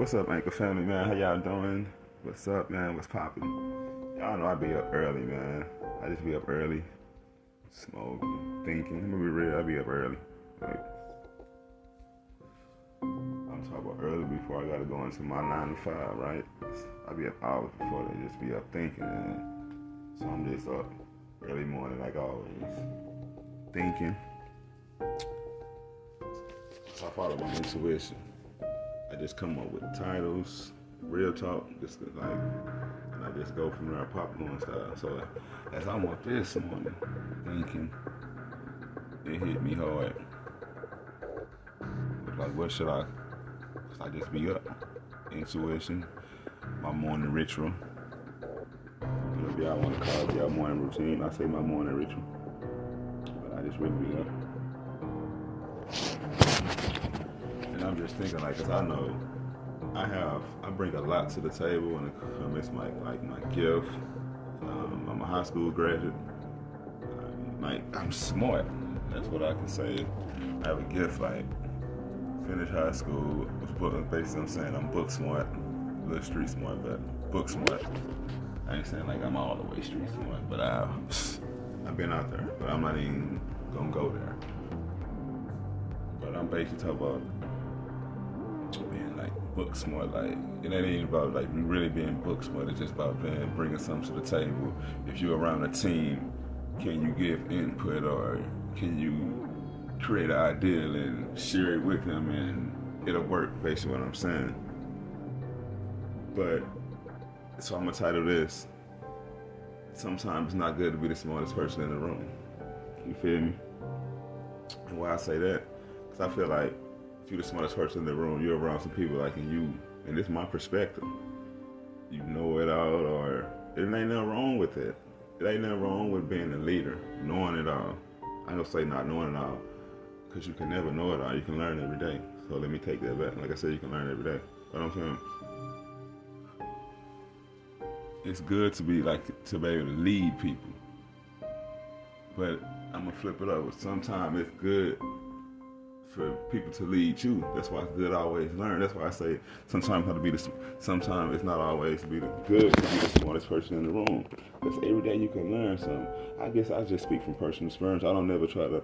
what's up, Anchor family, man? How y'all doing? What's up, man? What's popping? Y'all know I be up early, man. I just be up early, smoking, thinking. I'm gonna be real, I be up early. Like, I'm talking about early before I gotta go into my nine to five, right? I be up hours before they just be up thinking, and so I'm just up early morning like always, thinking. So I follow my intuition. I just come up with titles, real talk, just like, and I just go from there, popcorn style. So as I'm up this morning, thinking, it hit me hard. Like, what should I? Should I just be up? Intuition, my morning ritual. Whatever y'all want to call it, y'all morning routine. I say my morning ritual, but I just really be up. I'm just thinking, like, cause I know I have, I bring a lot to the table, and um, it's my like my gift. Um, I'm a high school graduate. Um, like, I'm smart. That's what I can say. I have a gift. Like, finished high school. Basically, I'm saying I'm book smart, a little street smart, but book smart. I ain't saying like I'm all the way street smart, but I, I've been out there, but I'm not even gonna go there. But I'm basically talking about being like book smart. Like it ain't even about like really being book smart. It's just about being bringing something to the table. If you're around a team, can you give input or can you create an idea and share it with them and it'll work? Basically, what I'm saying. But so I'm gonna title this. Sometimes it's not good to be the smartest person in the room. You feel me? And why I say that? Because I feel like you're the smartest person in the room, you're around some people like you, and it's my perspective. You know it all, or it ain't nothing wrong with it. It ain't nothing wrong with being a leader, knowing it all. I don't say not knowing it all, because you can never know it all. You can learn every day. So let me take that back. Like I said, you can learn every day. What I'm saying it's good to be like to be able to lead people. But I'm gonna flip it over. Sometimes it's good for people to lead you. That's why it's good always learn. That's why I say sometimes to be the. Sometimes it's not always be the good to be the smartest person in the room. Because every day you can learn something. I guess I just speak from personal experience. I don't never try to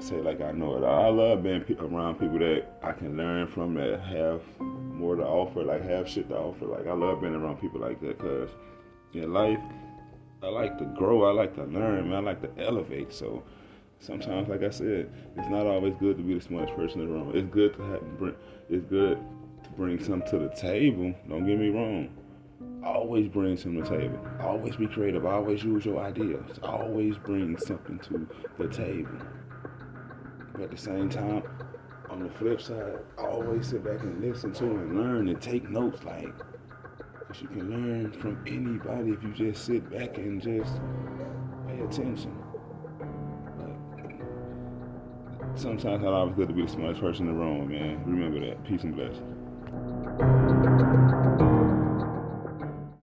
say like I know it. I love being around people that I can learn from that have more to offer, like have shit to offer. Like I love being around people like that because in life, I like to grow. I like to learn. Man. I like to elevate. So sometimes, like I said, it's not always good to be the smartest person in the room. It's good to have bring. It's good to bring something to the table. Don't get me wrong. Always bring something to the table. Always be creative. Always use your ideas. Always bring something to the table. But at the same time, on the flip side, always sit back and listen to and learn and take notes. Like, cause you can learn from anybody if you just sit back and just pay attention. Sometimes not always good to be the smartest person in the room, man. Remember that. Peace and blessings.